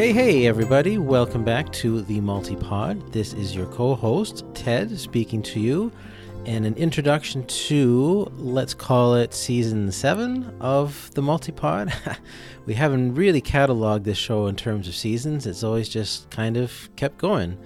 Hey, hey, everybody. Welcome back to the Multipod. This is your co host, Ted, speaking to you, and an introduction to, let's call it season seven of the Multipod. we haven't really cataloged this show in terms of seasons, it's always just kind of kept going.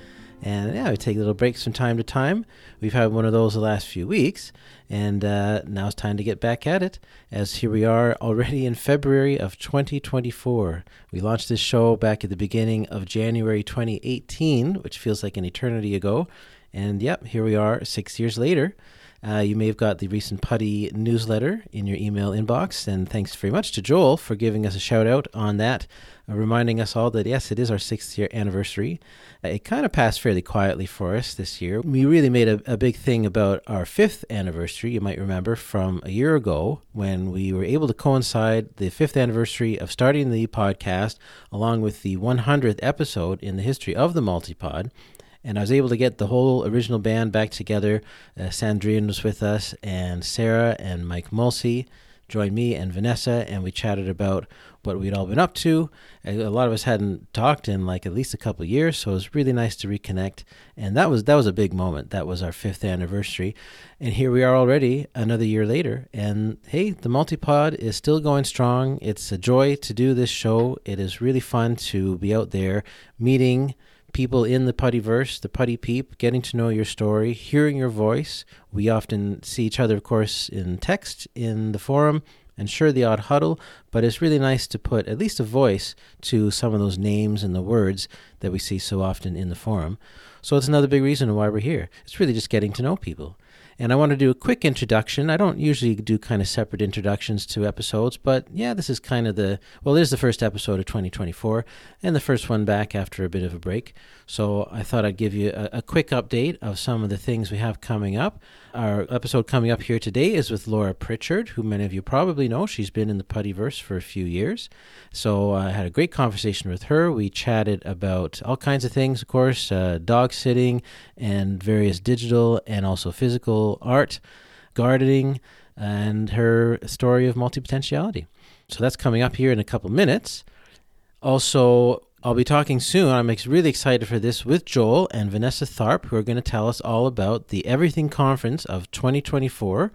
And yeah, we take little breaks from time to time. We've had one of those the last few weeks, and uh, now it's time to get back at it. As here we are already in February of 2024. We launched this show back at the beginning of January 2018, which feels like an eternity ago. And yep, here we are six years later. Uh, you may have got the recent Putty newsletter in your email inbox, and thanks very much to Joel for giving us a shout out on that, reminding us all that yes, it is our sixth year anniversary. Uh, it kind of passed fairly quietly for us this year. We really made a, a big thing about our fifth anniversary, you might remember from a year ago when we were able to coincide the fifth anniversary of starting the podcast along with the 100th episode in the history of the Multipod and I was able to get the whole original band back together. Uh, Sandrine was with us, and Sarah and Mike Mulsey joined me and Vanessa, and we chatted about what we'd all been up to. A lot of us hadn't talked in like at least a couple years, so it was really nice to reconnect. And that was that was a big moment. That was our fifth anniversary, and here we are already another year later. And hey, the multipod is still going strong. It's a joy to do this show. It is really fun to be out there meeting people in the puttyverse, the putty peep, getting to know your story, hearing your voice. We often see each other, of course, in text in the forum and sure the odd huddle, but it's really nice to put at least a voice to some of those names and the words that we see so often in the forum. So it's another big reason why we're here. It's really just getting to know people. And I want to do a quick introduction. I don't usually do kind of separate introductions to episodes, but yeah, this is kind of the, well, this is the first episode of 2024 and the first one back after a bit of a break. So I thought I'd give you a, a quick update of some of the things we have coming up. Our episode coming up here today is with Laura Pritchard, who many of you probably know. She's been in the Puttyverse for a few years. So I had a great conversation with her. We chatted about all kinds of things, of course, uh, dog sitting and various digital and also physical art, gardening, and her story of multipotentiality. So that's coming up here in a couple minutes. Also, I'll be talking soon. I'm really excited for this with Joel and Vanessa Tharp, who are going to tell us all about the Everything Conference of 2024,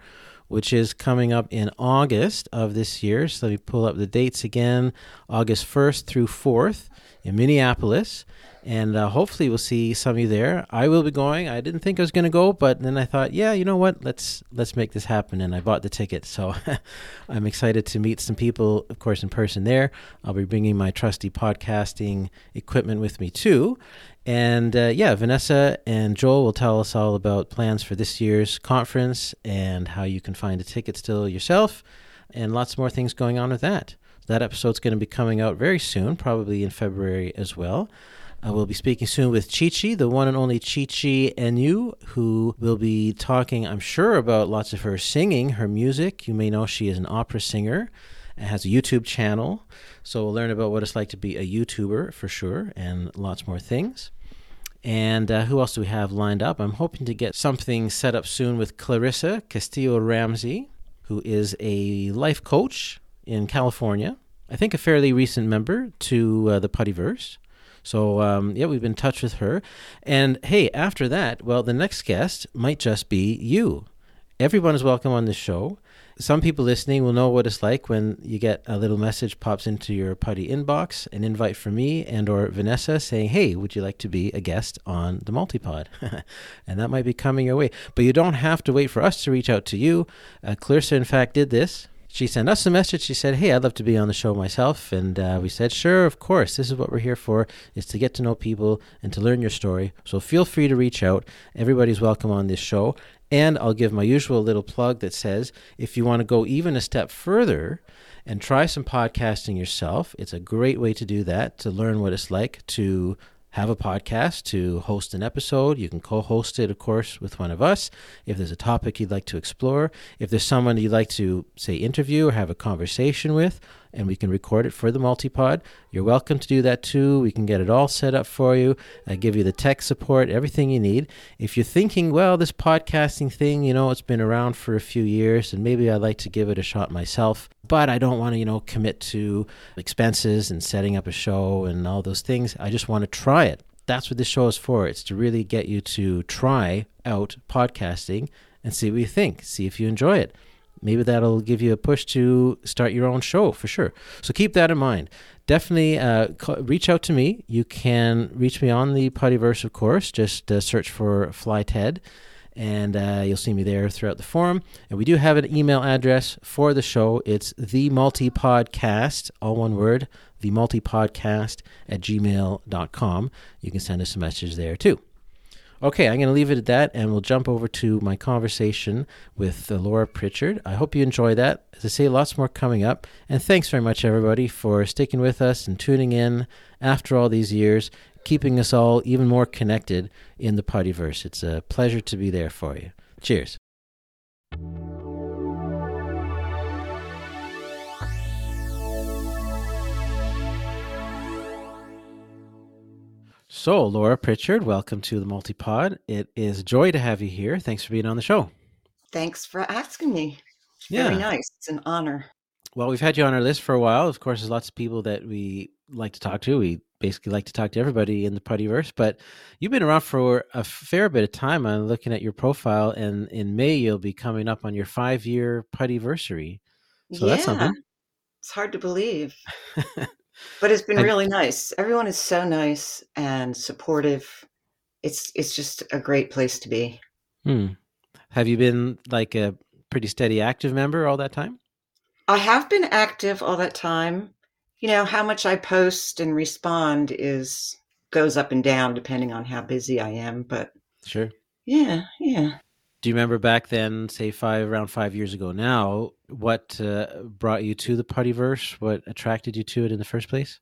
which is coming up in August of this year. So let me pull up the dates again August 1st through 4th in Minneapolis and uh, hopefully we'll see some of you there. I will be going. I didn't think I was going to go, but then I thought, yeah, you know what? Let's let's make this happen, and I bought the ticket. So I'm excited to meet some people, of course, in person there. I'll be bringing my trusty podcasting equipment with me too, and uh, yeah, Vanessa and Joel will tell us all about plans for this year's conference and how you can find a ticket still yourself, and lots more things going on with that. That episode's going to be coming out very soon, probably in February as well. Uh, we'll be speaking soon with Chichi, the one and only Chichi Enu, who will be talking, I'm sure, about lots of her singing, her music. You may know she is an opera singer and has a YouTube channel. So we'll learn about what it's like to be a YouTuber for sure and lots more things. And uh, who else do we have lined up? I'm hoping to get something set up soon with Clarissa Castillo Ramsey, who is a life coach in California. I think a fairly recent member to uh, the Puttyverse. So um, yeah, we've been in touch with her. And hey, after that, well, the next guest might just be you. Everyone is welcome on the show. Some people listening will know what it's like when you get a little message pops into your putty inbox, an invite from me and or Vanessa saying, "Hey, would you like to be a guest on the Multipod?" and that might be coming your way. But you don't have to wait for us to reach out to you. Uh, Clarissa, in fact, did this she sent us a message. She said, "Hey, I'd love to be on the show myself," and uh, we said, "Sure, of course. This is what we're here for: is to get to know people and to learn your story. So feel free to reach out. Everybody's welcome on this show." And I'll give my usual little plug that says, if you want to go even a step further and try some podcasting yourself, it's a great way to do that to learn what it's like to have a podcast to host an episode. You can co host it, of course, with one of us. If there's a topic you'd like to explore, if there's someone you'd like to, say, interview or have a conversation with, and we can record it for the multipod. You're welcome to do that too. We can get it all set up for you, I give you the tech support, everything you need. If you're thinking, well, this podcasting thing, you know, it's been around for a few years and maybe I'd like to give it a shot myself, but I don't want to, you know, commit to expenses and setting up a show and all those things. I just want to try it. That's what this show is for. It's to really get you to try out podcasting and see what you think, see if you enjoy it maybe that'll give you a push to start your own show for sure. So keep that in mind. Definitely uh, reach out to me. You can reach me on the Puttyverse, of course. Just uh, search for Fly Ted, and uh, you'll see me there throughout the forum. And we do have an email address for the show. It's the multipodcast, all one word, the multipodcast at gmail.com. You can send us a message there too. Okay, I'm going to leave it at that and we'll jump over to my conversation with uh, Laura Pritchard. I hope you enjoy that. As I say, lots more coming up. And thanks very much, everybody, for sticking with us and tuning in after all these years, keeping us all even more connected in the Puttyverse. It's a pleasure to be there for you. Cheers. So, Laura Pritchard, welcome to the Multipod. It is a joy to have you here. Thanks for being on the show. Thanks for asking me. Yeah. Very nice. It's an honor. Well, we've had you on our list for a while. Of course, there's lots of people that we like to talk to. We basically like to talk to everybody in the Puttyverse, but you've been around for a fair bit of time. I'm looking at your profile, and in May, you'll be coming up on your five year Puttyversary. So yeah. that's something. It's hard to believe. but it's been really nice. Everyone is so nice and supportive. It's it's just a great place to be. Hmm. Have you been like a pretty steady active member all that time? I have been active all that time. You know, how much I post and respond is goes up and down depending on how busy I am, but Sure. Yeah, yeah. Do you remember back then, say five around five years ago now, what uh, brought you to the Puttyverse? What attracted you to it in the first place?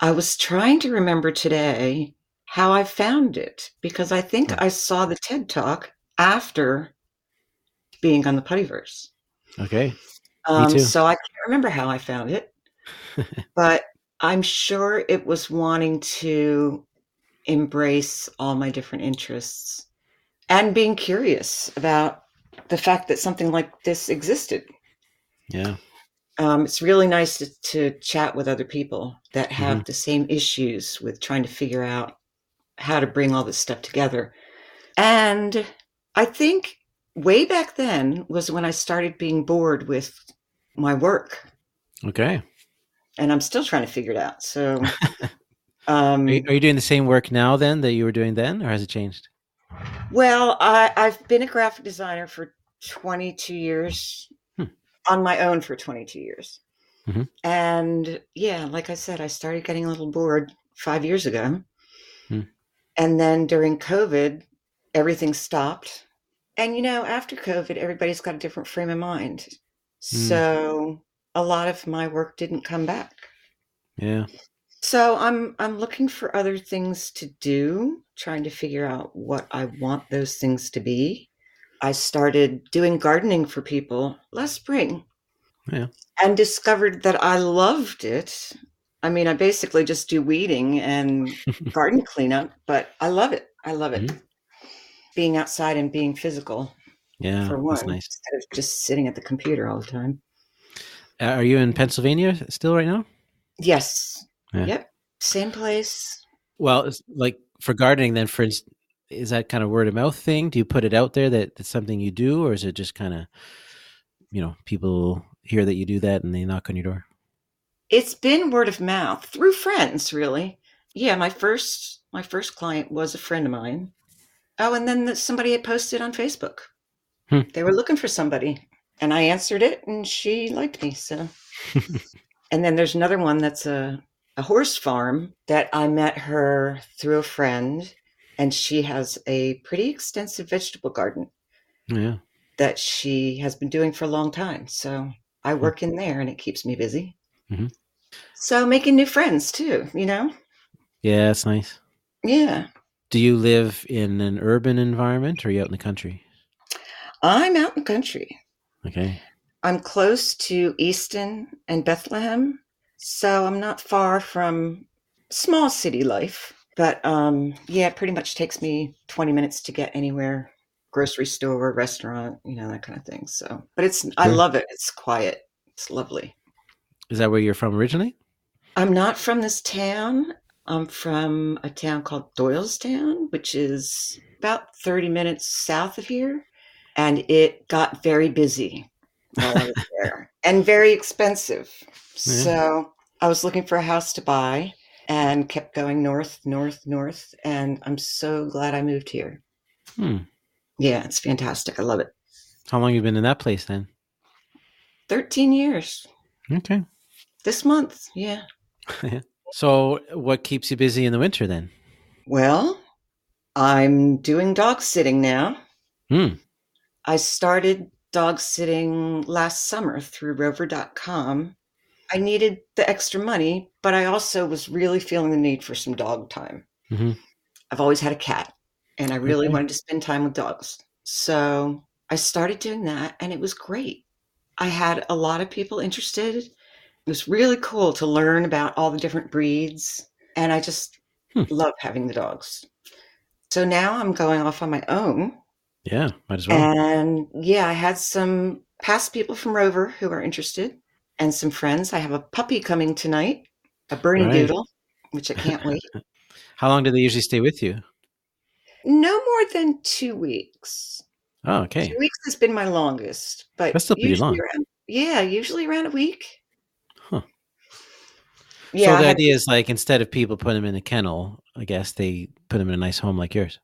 I was trying to remember today how I found it because I think I saw the TED Talk after being on the Puttyverse. Okay. Um, Me too. So I can't remember how I found it, but I'm sure it was wanting to embrace all my different interests and being curious about the fact that something like this existed. Yeah. Um, it's really nice to, to, chat with other people that have mm-hmm. the same issues with trying to figure out how to bring all this stuff together. And I think way back then was when I started being bored with my work. Okay. And I'm still trying to figure it out. So, um, are, you, are you doing the same work now then that you were doing then, or has it changed? Well, I, I've been a graphic designer for 22 years, hmm. on my own for 22 years. Mm-hmm. And yeah, like I said, I started getting a little bored five years ago. Hmm. And then during COVID, everything stopped. And you know, after COVID, everybody's got a different frame of mind. Hmm. So a lot of my work didn't come back. Yeah. So I'm I'm looking for other things to do, trying to figure out what I want those things to be. I started doing gardening for people last spring. Yeah. And discovered that I loved it. I mean, I basically just do weeding and garden cleanup, but I love it. I love it. Mm-hmm. Being outside and being physical. Yeah. For one, nice. instead of just sitting at the computer all the time. Uh, are you in Pennsylvania still right now? Yes. Yeah. Yep. Same place. Well, like for gardening, then, for instance, is that kind of word of mouth thing? Do you put it out there that it's something you do, or is it just kind of, you know, people hear that you do that and they knock on your door? It's been word of mouth through friends, really. Yeah, my first my first client was a friend of mine. Oh, and then somebody had posted on Facebook. Hmm. They were looking for somebody, and I answered it, and she liked me. So, and then there's another one that's a a horse farm that I met her through a friend, and she has a pretty extensive vegetable garden. Yeah. That she has been doing for a long time. So I hmm. work in there and it keeps me busy. Mm-hmm. So making new friends too, you know? Yeah, that's nice. Yeah. Do you live in an urban environment or are you out in the country? I'm out in the country. Okay. I'm close to Easton and Bethlehem, so I'm not far from small city life. But um, yeah, it pretty much takes me 20 minutes to get anywhere grocery store, restaurant, you know, that kind of thing. So, but it's, I love it. It's quiet. It's lovely. Is that where you're from originally? I'm not from this town. I'm from a town called Doylestown, which is about 30 minutes south of here. And it got very busy while I was there and very expensive. Yeah. So I was looking for a house to buy and kept going north, north, north. And I'm so glad I moved here. Hmm. Yeah, it's fantastic. I love it. How long you been in that place then? 13 years. Okay. This month, yeah. so, what keeps you busy in the winter then? Well, I'm doing dog sitting now. Hmm. I started dog sitting last summer through rover.com. I needed the extra money, but I also was really feeling the need for some dog time. Mm-hmm. I've always had a cat and I really okay. wanted to spend time with dogs. So I started doing that and it was great. I had a lot of people interested. It was really cool to learn about all the different breeds. And I just hmm. love having the dogs. So now I'm going off on my own. Yeah, might as well. And yeah, I had some past people from Rover who are interested and some friends. I have a puppy coming tonight, a Bernie right. Doodle, which I can't wait. How long do they usually stay with you? No more than two weeks. Oh, okay. Two weeks has been my longest, but that's still pretty long. Around, yeah, usually around a week. Huh. Yeah. So the idea is like instead of people putting them in a kennel, I guess they put them in a nice home like yours.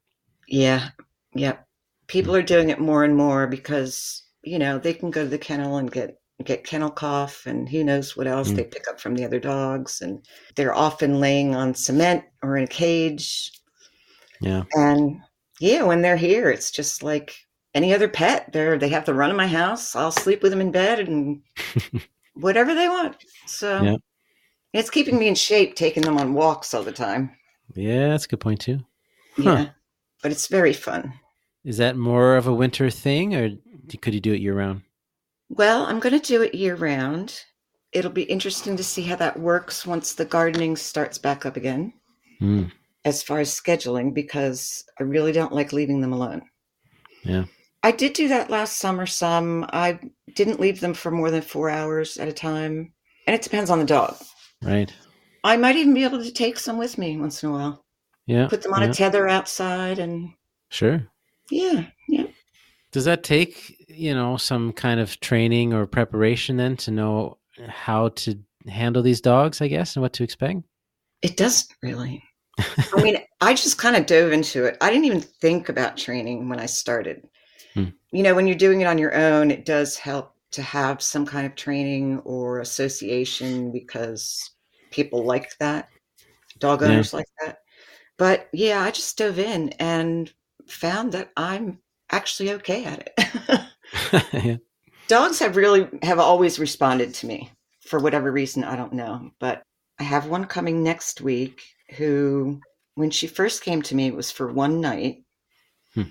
Yeah. Yep. People hmm. are doing it more and more because you know they can go to the kennel and get get kennel cough and who knows what else mm. they pick up from the other dogs and they're often laying on cement or in a cage yeah. And yeah, when they're here, it's just like any other pet. They're they have to run in my house. I'll sleep with them in bed and whatever they want. So yeah. it's keeping me in shape, taking them on walks all the time. Yeah, that's a good point too. Huh. Yeah. But it's very fun. Is that more of a winter thing or could you do it year round? Well, I'm going to do it year round. It'll be interesting to see how that works once the gardening starts back up again. Mm as far as scheduling because I really don't like leaving them alone. Yeah. I did do that last summer some. I didn't leave them for more than four hours at a time. And it depends on the dog. Right. I might even be able to take some with me once in a while. Yeah. Put them on yeah. a tether outside and. Sure. Yeah. Yeah. Does that take, you know, some kind of training or preparation then to know how to handle these dogs, I guess, and what to expect? It doesn't really. I mean, I just kind of dove into it. I didn't even think about training when I started. Hmm. You know, when you're doing it on your own, it does help to have some kind of training or association because people like that. Dog owners yeah. like that. But yeah, I just dove in and found that I'm actually okay at it. yeah. Dogs have really have always responded to me for whatever reason, I don't know, but I have one coming next week who, when she first came to me, it was for one night. Hmm.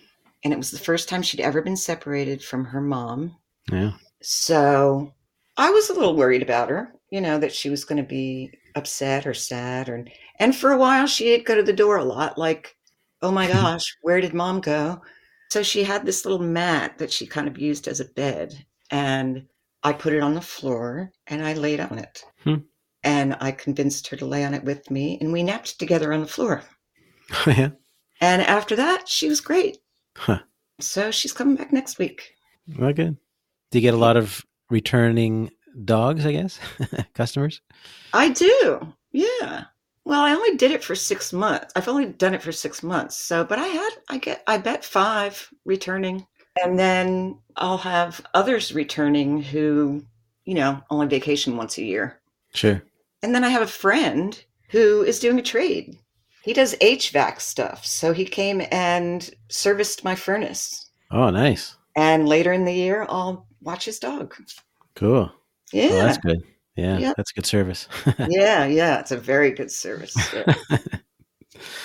And it was the first time she'd ever been separated from her mom. Yeah. So I was a little worried about her, you know, that she was going to be upset or sad. Or, and for a while, she'd go to the door a lot, like, oh my gosh, where did mom go? So she had this little mat that she kind of used as a bed. And I put it on the floor and I laid on it. Hmm and I convinced her to lay on it with me, and we napped together on the floor. Yeah. And after that, she was great. Huh. So she's coming back next week. Well, good. Do you get a lot of returning dogs, I guess, customers? I do. Yeah. Well, I only did it for six months. I've only done it for six months. So, but I had, I get, I bet five returning. And then I'll have others returning who, you know, only vacation once a year. Sure. And then I have a friend who is doing a trade. He does HVAC stuff. So he came and serviced my furnace. Oh, nice. And later in the year, I'll watch his dog. Cool. Yeah. Well, that's good. Yeah, yep. that's good service. yeah, yeah. It's a very good service.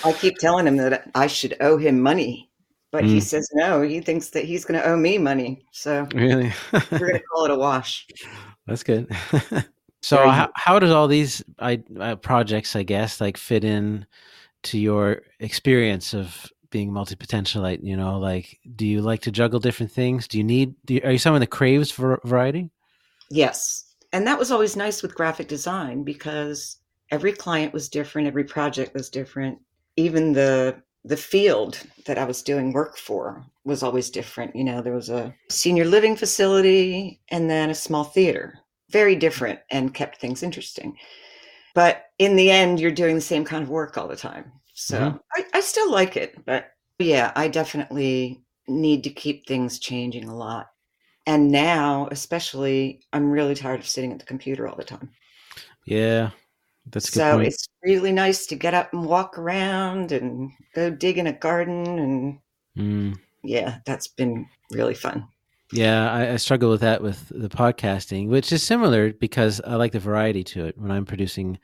I keep telling him that I should owe him money But he says no. He thinks that he's going to owe me money. So Really? we're going to call it a wash. That's good. so how, how does all these I, uh, projects, I guess, like fit in to your experience of being multi-potentialite? You know, like, do you like to juggle different things? Do you need, do you, are you someone that craves var- variety? Yes. And that was always nice with graphic design because every client was different, every project was different. Even the the field that I was doing work for was always different. You know, there was a senior living facility and then a small theater. Very different and kept things interesting. But in the end, you're doing the same kind of work all the time. So Mhm. I, I still like it. But yeah, I definitely need to keep things changing a lot. And now, especially, I'm really tired of sitting at the computer all the time. Yeah, that's a good So point. it's really nice to get up and walk around and go dig in a garden. And Mm. yeah, that's been really fun. Yeah, I, I struggle with that with the podcasting, which is similar because I like the variety to it. When I'm producing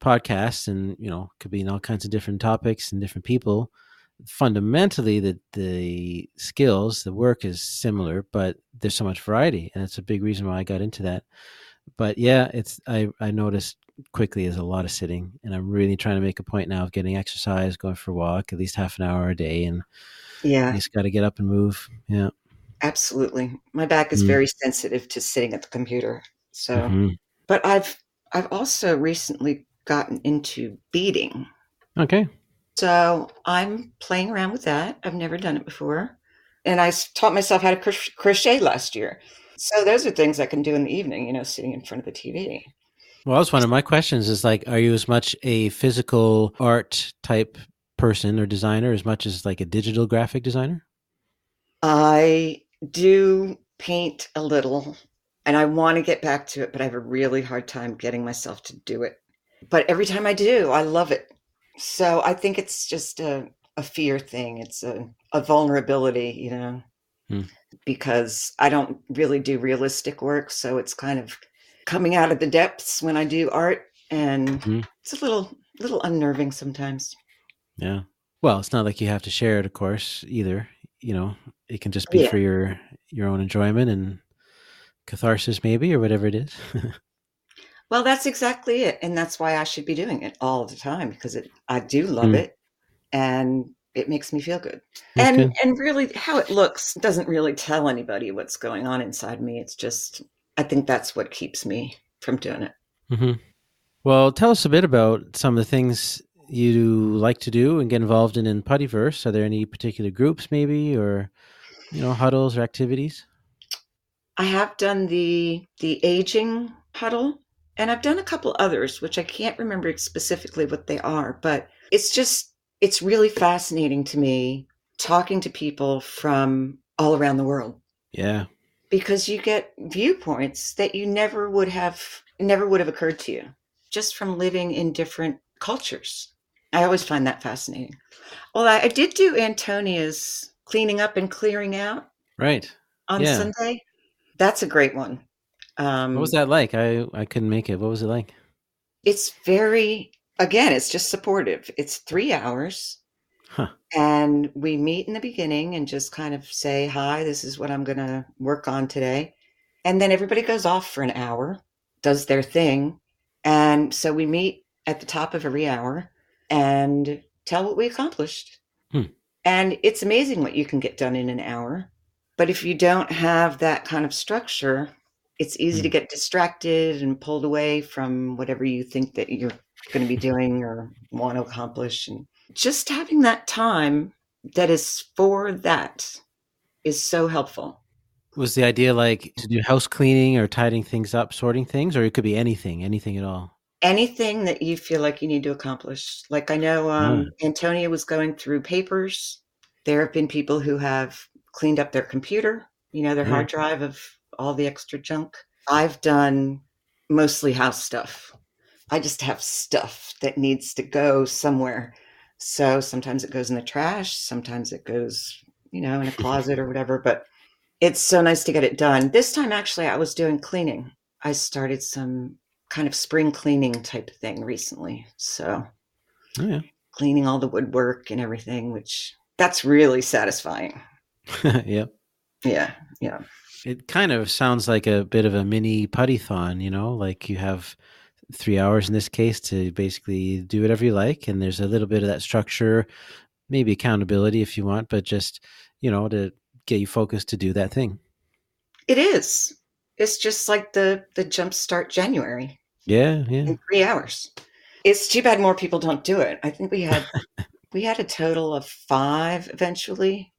podcasts, and you know, could be in all kinds of different topics and different people. Fundamentally, the the skills, the work is similar, but there's so much variety, and it's a big reason why I got into that. But yeah, it's I I noticed quickly is a lot of sitting, and I'm really trying to make a point now of getting exercise, going for a walk, at least half an hour a day, and you Yeah, just got to get up and move. Yeah. absolutely. My back is Mm. very sensitive to sitting at the computer. So, Mhm. but I've I've also recently gotten into beading. Okay. So I'm playing around with that. I've never done it before. And I taught myself how to crochet last year. So those are things I can do in the evening, you know, sitting in front of the TV. Well, that's one of my questions is like, are you as much a physical art type person or designer as much as like a digital graphic designer? I do paint a little and I want to get back to it, but I have a really hard time getting myself to do it. But every time I do, I love it. So I think it's just a, a fear thing. It's a, a vulnerability, you know, Hmm. because I don't really do realistic work. So it's kind of coming out of the depths when I do art. And Hmm. it's a little, little unnerving sometimes. Yeah. Well, it's not like you have to share it, of course, either. You know, it can just be Yeah. for your your own enjoyment and catharsis, maybe, or whatever it is. Well, that's exactly it. And that's why I should be doing it all the time because it, I do love Hmm. it and it makes me feel good. That's and good. and really how it looks doesn't really tell anybody what's going on inside me. It's just I think that's what keeps me from doing it. hmm Well, tell us a bit about some of the things you like to do and get involved in in Puttyverse. Are there any particular groups, maybe, or you know, huddles or activities? I have done the the aging huddle and I've done a couple others which I can't remember specifically what they are, but it's just it's really fascinating to me talking to people from all around the world. Yeah. because you get viewpoints that you never would have never would have occurred to you just from living in different cultures i always find that fascinating well i, I did do antonia's cleaning up and clearing out Right. on Yeah. sunday that's a great one um What was that like? I I couldn't make it. What was it like? it's very again it's just supportive it's three hours Huh. and we meet in the beginning and just kind of say hi this is what i'm going to work on today and then everybody goes off for an hour does their thing and so we meet at the top of every hour and tell what we accomplished Hmm. and it's amazing what you can get done in an hour but if you don't have that kind of structure it's easy to Hmm. get distracted and pulled away from whatever you think that you're going to be doing or want to accomplish and just having that time that is for that is so helpful. Was the idea like to do house cleaning or tidying things up, sorting things, or it could be anything, anything at all? anything that you feel like you need to accomplish. Like i know um, antonia was going through papers. There have been people who have cleaned up their computer you know their hard drive of all the extra junk i've done mostly house stuff i just have stuff that needs to go somewhere so sometimes it goes in the trash sometimes it goes you know in a closet or whatever but it's so nice to get it done this time actually i was doing cleaning i started some kind of spring cleaning type thing recently so Oh yeah. cleaning all the woodwork and everything which that's really satisfying. yep. Yeah, yeah. It kind of sounds like a bit of a mini putty-thon, you know, like you have three hours in this case to basically do whatever you like, and there's a little bit of that structure, maybe accountability if you want, but just you know to get you focused to do that thing. It is. It's just like the the jumpstart January. Yeah, yeah. In three hours. It's too bad more people don't do it. I think we had we had a total of five eventually.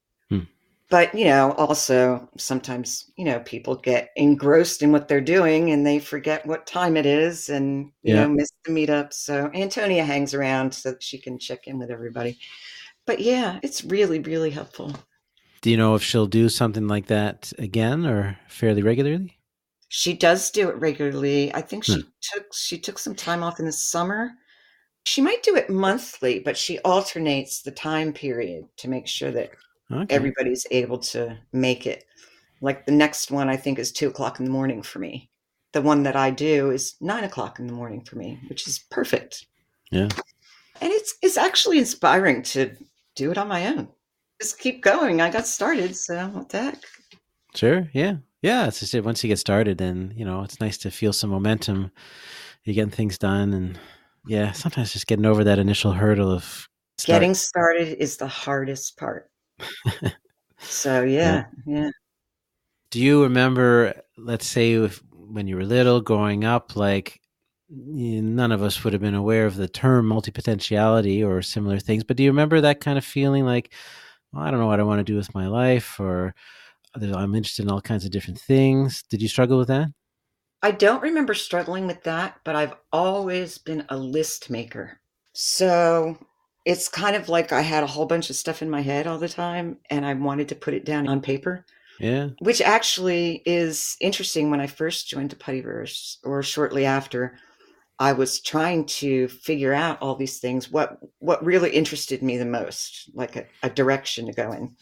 But you know, also sometimes you know people get engrossed in what they're doing and they forget what time it is and you yeah. know miss the meetup. So Antonia hangs around so that she can check in with everybody. But yeah, it's really really helpful. Do you know if she'll do something like that again or fairly regularly? She does do it regularly. I think she hmm. took she took some time off in the summer. She might do it monthly, but she alternates the time period to make sure that okay. everybody's able to make it. Like the next one, I think is two o'clock in the morning for me. The one that I do is nine o'clock in the morning for me, which is perfect. Yeah, and it's it's actually inspiring to do it on my own just keep going. I got started, so what the heck? Sure. Yeah. Yeah. It's just once you get started, then you know it's nice to feel some momentum. You're getting things done, and yeah, sometimes just getting over that initial hurdle of start. getting started is the hardest part. So yeah, yeah, yeah. Do you remember? Let's say if, when you were little, growing up, like none of us would have been aware of the term multipotentiality or similar things. But do you remember that kind of feeling like, well, I don't know what I want to do with my life, or I'm interested in all kinds of different things. Did you struggle with that? I don't remember struggling with that, but I've always been a list maker. So it's kind of like I had a whole bunch of stuff in my head all the time and I wanted to put it down on paper. Yeah. Which actually is interesting when I first joined the Puttyverse or shortly after. I was trying to figure out all these things, what what really interested me the most, like a, a direction to go in.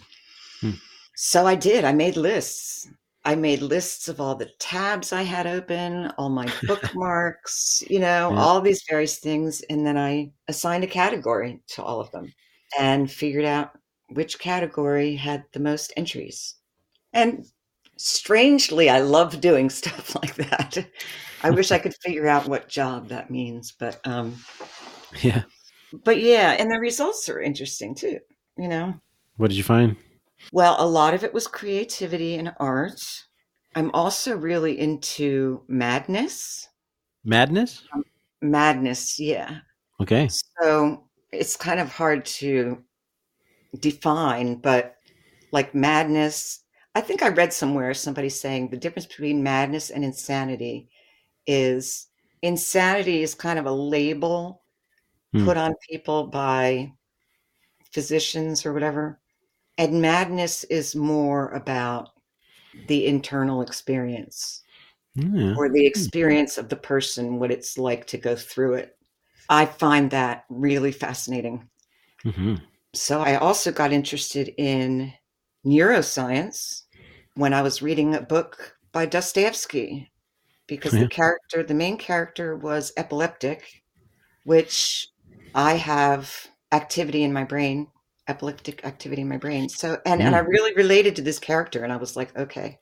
Hmm. So I did. I made lists. I made lists of all the tabs I had open, all my bookmarks, you know, yeah. all these various things. And then I assigned a category to all of them and figured out which category had the most entries. And strangely, I love doing stuff like that. I wish I could figure out what job that means, but um, yeah, but yeah, and the results are interesting too. You know, what did you find? Well, a lot of it was creativity and art. I'm also really into madness. Madness? Um, madness, yeah. Okay. So it's kind of hard to define, but like madness, I think I read somewhere somebody saying the difference between madness and insanity is insanity is kind of a label hmm. put on people by physicians or whatever. And madness is more about the internal experience yeah. or the hmm. experience of the person, what it's like to go through it. I find that really fascinating. Mm-hmm. So I also got interested in neuroscience when I was reading a book by Dostoevsky because yeah. the character, the main character, was epileptic, which I have activity in my brain, epileptic activity in my brain. So, and, and I really related to this character, and I was like, okay,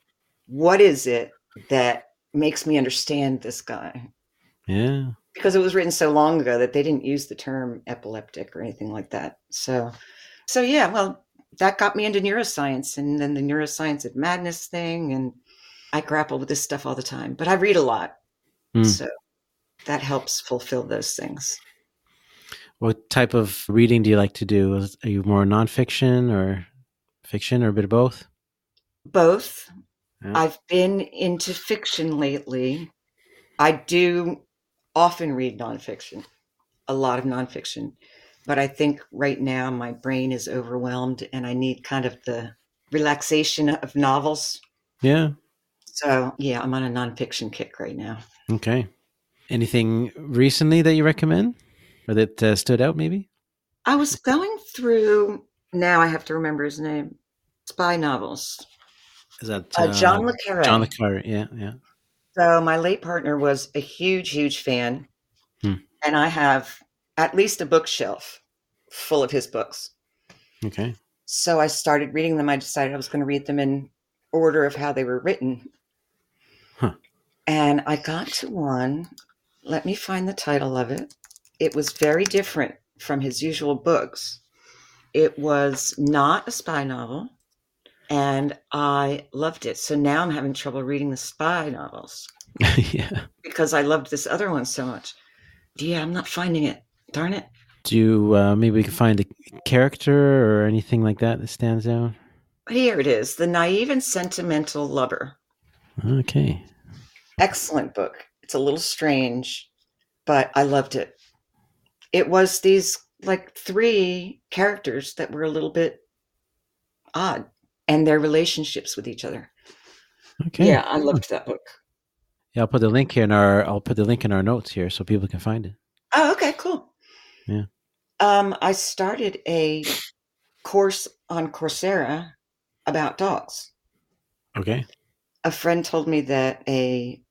what is it that makes me understand this guy? Yeah. Because it was written so long ago that they didn't use the term epileptic or anything like that. So, so yeah, well, that got me into neuroscience and then the neuroscience of madness thing and I grapple with this stuff all the time, but I read a lot. Mm. So that helps fulfill those things. What type of reading do you like to do? Are you more nonfiction or fiction or a bit of both? Both. Yeah. I've been into fiction lately. I do often read nonfiction, a lot of nonfiction, but I think right now my brain is overwhelmed and I need kind of the relaxation of novels. Yeah. So yeah, I'm on a nonfiction kick right now. Okay. Anything recently that you recommend or that uh, stood out maybe? I was going through, now I have to remember his name, spy novels. Is that uh, uh, John Le Carre? John Le Carre, yeah, yeah. So my late partner was a huge, huge fan. Hmm. And I have at least a bookshelf full of his books. Okay. So I started reading them. I decided I was going to read them in order of how they were written. Huh. And I got to one. Let me find the title of it. It was very different from his usual books. It was not a spy novel, and I loved it. So now I'm having trouble reading the spy novels yeah. because I loved this other one so much. Yeah, I'm not finding it. Darn it. Do you uh, maybe we can find a character or anything like that that stands out? Here it is The Naive and Sentimental Lover. Okay. Excellent book. It's a little strange, but I loved it. It was these like three characters that were a little bit odd and their relationships with each other. Okay. Yeah, I loved that book. Yeah, I'll put the link here in our I'll put the link in our notes here so people can find it. Oh, okay, cool. Yeah. Um, I started a course on Coursera about dogs. Okay. A friend told me that a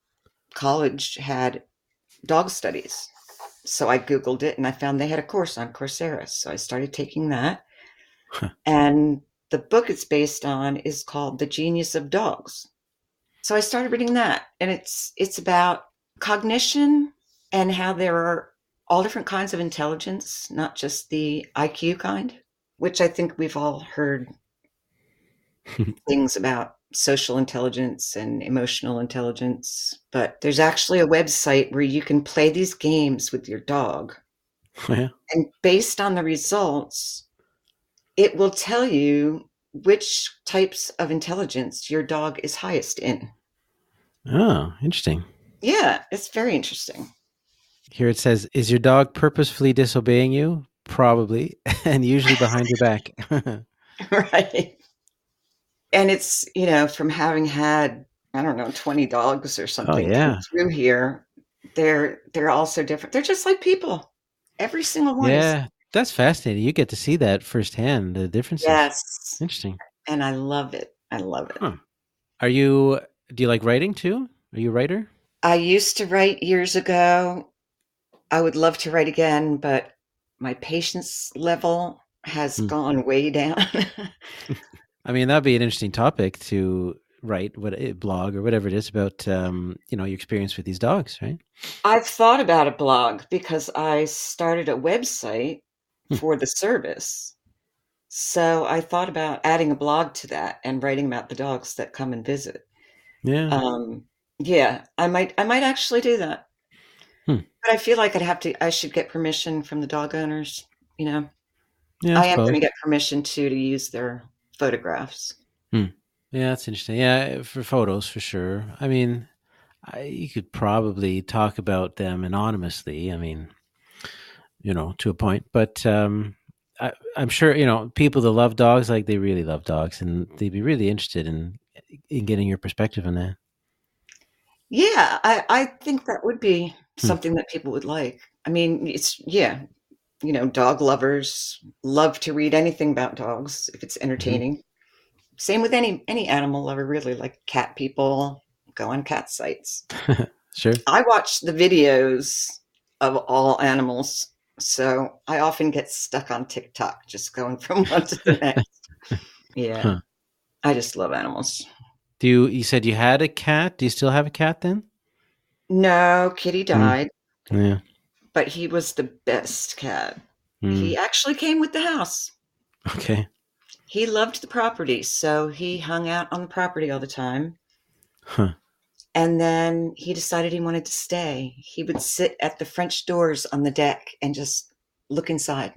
college had dog studies. So I Googled it and I found they had a course on Coursera. So I started taking that. Huh. And the book it's based on is called The Genius of Dogs. So I started reading that and it's it's about cognition and how there are all different kinds of intelligence, not just the IQ kind, which I think we've all heard things about social intelligence and emotional intelligence. But there's actually a website where you can play these games with your dog. Oh, yeah. And based on the results, it will tell you which types of intelligence your dog is highest in. Oh, interesting. Yeah, it's very interesting. Here it says, "Is your dog purposefully disobeying you? Probably, and usually behind your back." right. And it's, you know, from having had, I don't know, 20 dogs or something come yeah. through here, they're they're all so different. They're just like people. Every single one is yeah, that's fascinating. You get to see that firsthand. The differences. yes. Interesting. And I love it. I love it. Huh. Are you? Do you like writing too? Are you a writer? I used to write years ago. I would love to write again, but my patience level has Hmm. gone way down. I mean, that'd be an interesting topic to write, what a blog or whatever it is about. Um, you know, your experience with these dogs, right? I've thought about a blog because I started a website Hmm. for the service. So I thought about adding a blog to that and writing about the dogs that come and visit. Yeah. Um, yeah, I might I might actually do that. Hmm. But I feel like I'd have to I should get permission from the dog owners, you know. yeah. I am going to get permission too to use their photographs. Yeah, that's interesting. Yeah, for photos for sure. I mean, I, you could probably talk about them anonymously. I mean, you know, to a point, but um, I, I'm sure you know people that love dogs, like they really love dogs, and they'd be really interested in in getting your perspective on that. Yeah, I, I think that would be Hmm. something that people would like. I mean, it's, yeah, you know, dog lovers love to read anything about dogs if it's mm-hmm. entertaining. Same with any any animal lover, really, like cat people go on cat sites. Sure. I watch the videos of all animals, so I often get stuck on TikTok, just going from one to the next. Yeah, Huh. I just love animals. Do you? You said you had a cat. Do you still have a cat then? No, Kitty mm. died, Yeah. But he was the best cat. Mm, He actually came with the house. Okay. He loved the property, so he hung out on the property all the time. Huh. And then he decided he wanted to stay. He would sit at the French doors on the deck and just look inside.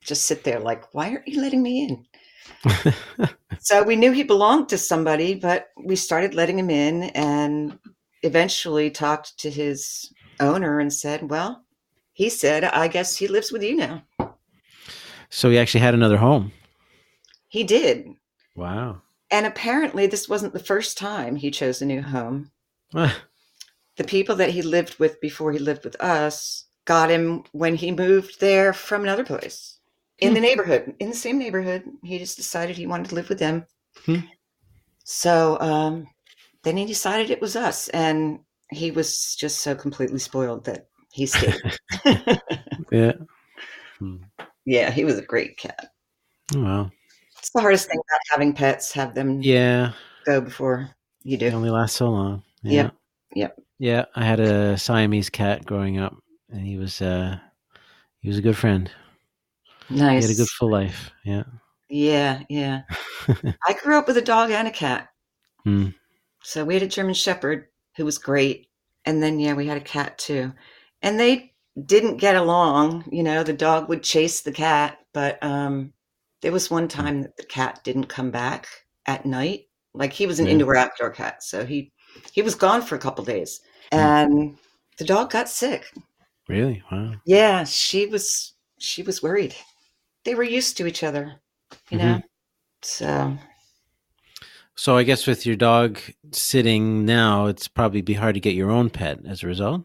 Just sit there like, why aren't you letting me in? So we knew he belonged to somebody, but we started letting him in and eventually talked to his owner and said, well, he said, I guess he lives with you now. so he actually had another home. He did. Wow. And apparently, this wasn't the first time he chose a new home. The people that he lived with before he lived with us got him when he moved there from another place in the neighborhood, in the same neighborhood. He just decided he wanted to live with them. Hmm. So um, then he decided it was us. And he was just so completely spoiled that he stayed. yeah. Hmm. yeah, he was a great cat. Oh, wow. It's the hardest thing about having pets. Have them Yeah, go before you they do. only last so long. Yeah. Yep. Yep. Yeah, I had a Siamese cat growing up, and he was uh he was a good friend. Nice. He had a good full life. Yeah. Yeah, yeah. I grew up with a dog and a cat. Hmm. So we had a German Shepherd who was great. And then, yeah, we had a cat too. And they didn't get along. You know, the dog would chase the cat. But um, there was one hmm. time that the cat didn't come back at night. Like he was an Yeah. indoor outdoor cat. So he, he was gone for a couple days. Hmm. And the dog got sick. Really? Wow. Yeah, she was she was worried. They were used to each other, you mm-hmm. know. So So I guess with your dog sitting now, it's probably be hard to get your own pet as a result.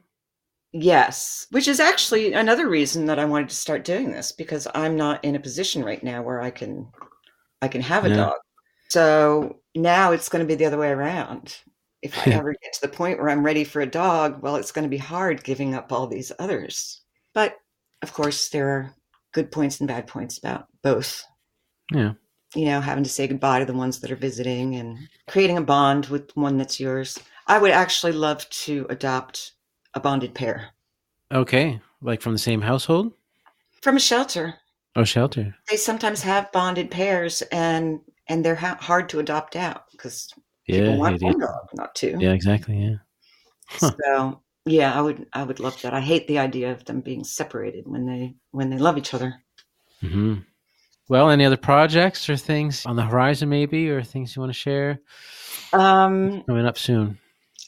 Yes, which is actually another reason that I wanted to start doing this because I'm not in a position right now where I can I can have a Yeah. dog. So now it's going to be the other way around. If I ever get to the point where I'm ready for a dog, well, it's going to be hard giving up all these others. But of course, there are good points and bad points about both. Yeah. you know, having to say goodbye to the ones that are visiting and creating a bond with one that's yours. I would actually love to adopt a bonded pair Okay. Like from the same household? from a shelter. Oh, shelter. They sometimes have bonded pairs, and and they're ha- hard to adopt out because Yeah. people want one dog, not two. Yeah, exactly. Yeah. Huh. So yeah, I would I would love that. I hate the idea of them being separated when they when they love each other. hmm Well, any other projects or things on the horizon, maybe, or things you want to share Um, coming up soon?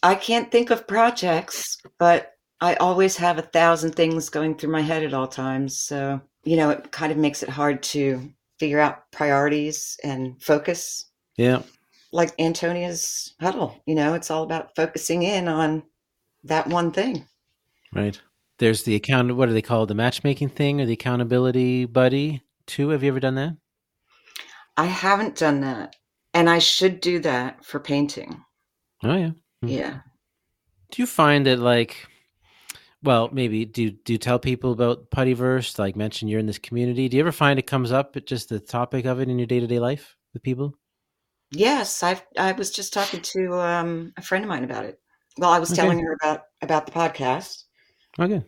I can't think of projects, but I always have a thousand things going through my head at all times. So, you know, it kind of makes it hard to figure out priorities and focus. Yeah. Like Antonia's huddle, you know, it's all about focusing in on that one thing. Right. There's the account. What do they call it? The matchmaking thing or the accountability buddy? Too. Have you ever done that? I haven't done that. And I should do that for painting. Oh yeah. Hmm. Yeah. Do you find that like, well, maybe do do you tell people about Puttyverse? Like, mention you're in this community. Do you ever find it comes up at just the topic of it in your day to day life with people? Yes, I've I was just talking to um, a friend of mine about it. Well, I was Okay. telling her about about the podcast. Okay.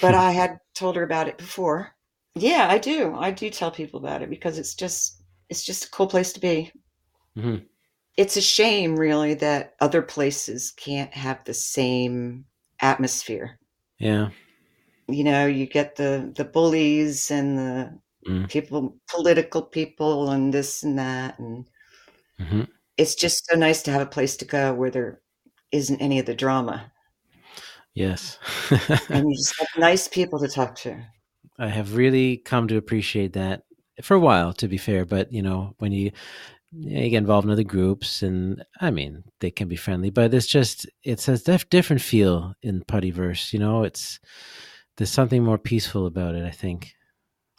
but I had told her about it before. Yeah, I do. I do tell people about it because it's just it's just a cool place to be. Mhm. It's a shame really that other places can't have the same atmosphere. Yeah. You know, you get the the bullies and the Mm. people political people and this and that and hmm it's just so nice to have a place to go where there isn't any of the drama Yes. and you just have nice people to talk to. I have really come to appreciate that for a while, to be fair. But you know, when you, you get involved in other groups, and I mean, they can be friendly, but it's just it's a def- different feel in Puttyverse. You know, it's there's something more peaceful about it. I think.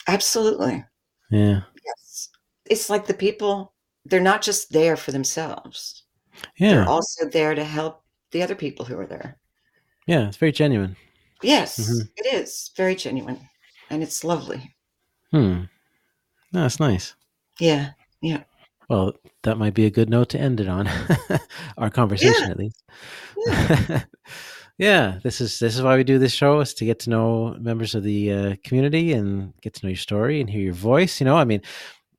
Absolutely. Yeah. Yes. It's like the people, they're not just there for themselves. Yeah. They're also there to help the other people who are there. Yeah. It's very genuine. Yes, Mhm. it is very genuine and it's lovely. Hmm. No, that's nice. Yeah. Yeah. Well, that might be a good note to end it on. Our conversation, at least. yeah, this is this is why we do this show is to get to know members of the uh, community and get to know your story and hear your voice. You know, I mean,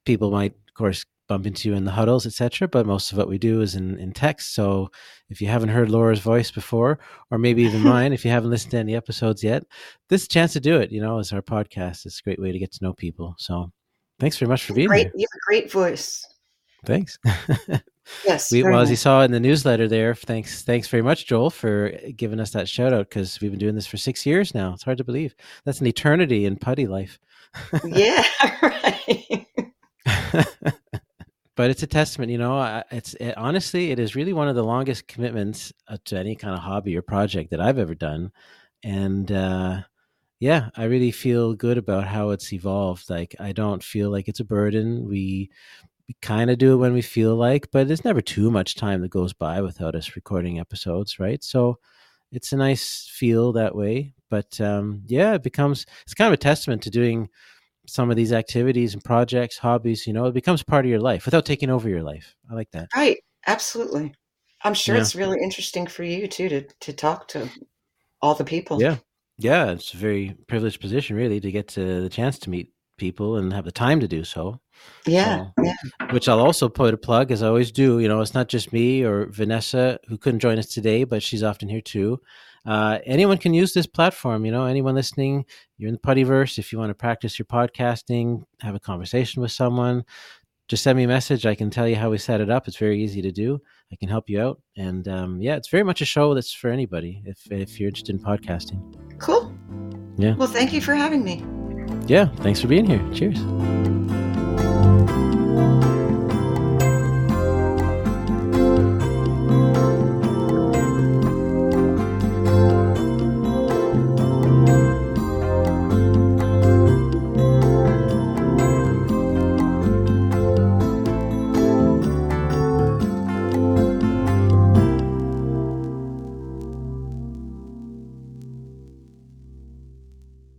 people might, of course, bump into you in the huddles, etc. But most of what we do is in in text. So if you haven't heard Laura's voice before, or maybe even mine, if you haven't listened to any episodes yet, this chance to do it. You know, as our podcast, it's a great way to get to know people. So thanks very much for being Great. here. You have a great voice. Thanks. Yes. We, well, as you saw in the newsletter there, thanks, thanks very much, Joel, for giving us that shout out because we've been doing this for six years now. It's hard to believe. That's an eternity in putty life. yeah. Right. but it's a testament, you know. It's it, honestly, it is really one of the longest commitments uh, to any kind of hobby or project that I've ever done, and uh, yeah, I really feel good about how it's evolved. Like, I don't feel like it's a burden. We we kind of do it when we feel like, but there's never too much time that goes by without us recording episodes, right? So it's a nice feel that way. But um, yeah, it becomes it's kind of a testament to doing some of these activities and projects, hobbies, you know, it becomes part of your life without taking over your life. I like that. Right. Absolutely. I'm sure yeah. it's really interesting for you too to to talk to all the people. Yeah. Yeah, it's a very privileged position really to get to the chance to meet people and have the time to do so. Yeah, so, yeah. Which I'll also put a plug, as I always do. You know, it's not just me or Vanessa who couldn't join us today, but she's often here too. Uh, anyone can use this platform. You know, anyone listening, you're in the Puttyverse. If you want to practice your podcasting, have a conversation with someone, just send me a message. I can tell you how we set it up. It's very easy to do. I can help you out. And um, yeah, it's very much a show that's for anybody if if you're interested in podcasting. Cool. Yeah. Well, thank you for having me yeah, thanks for being here. Cheers.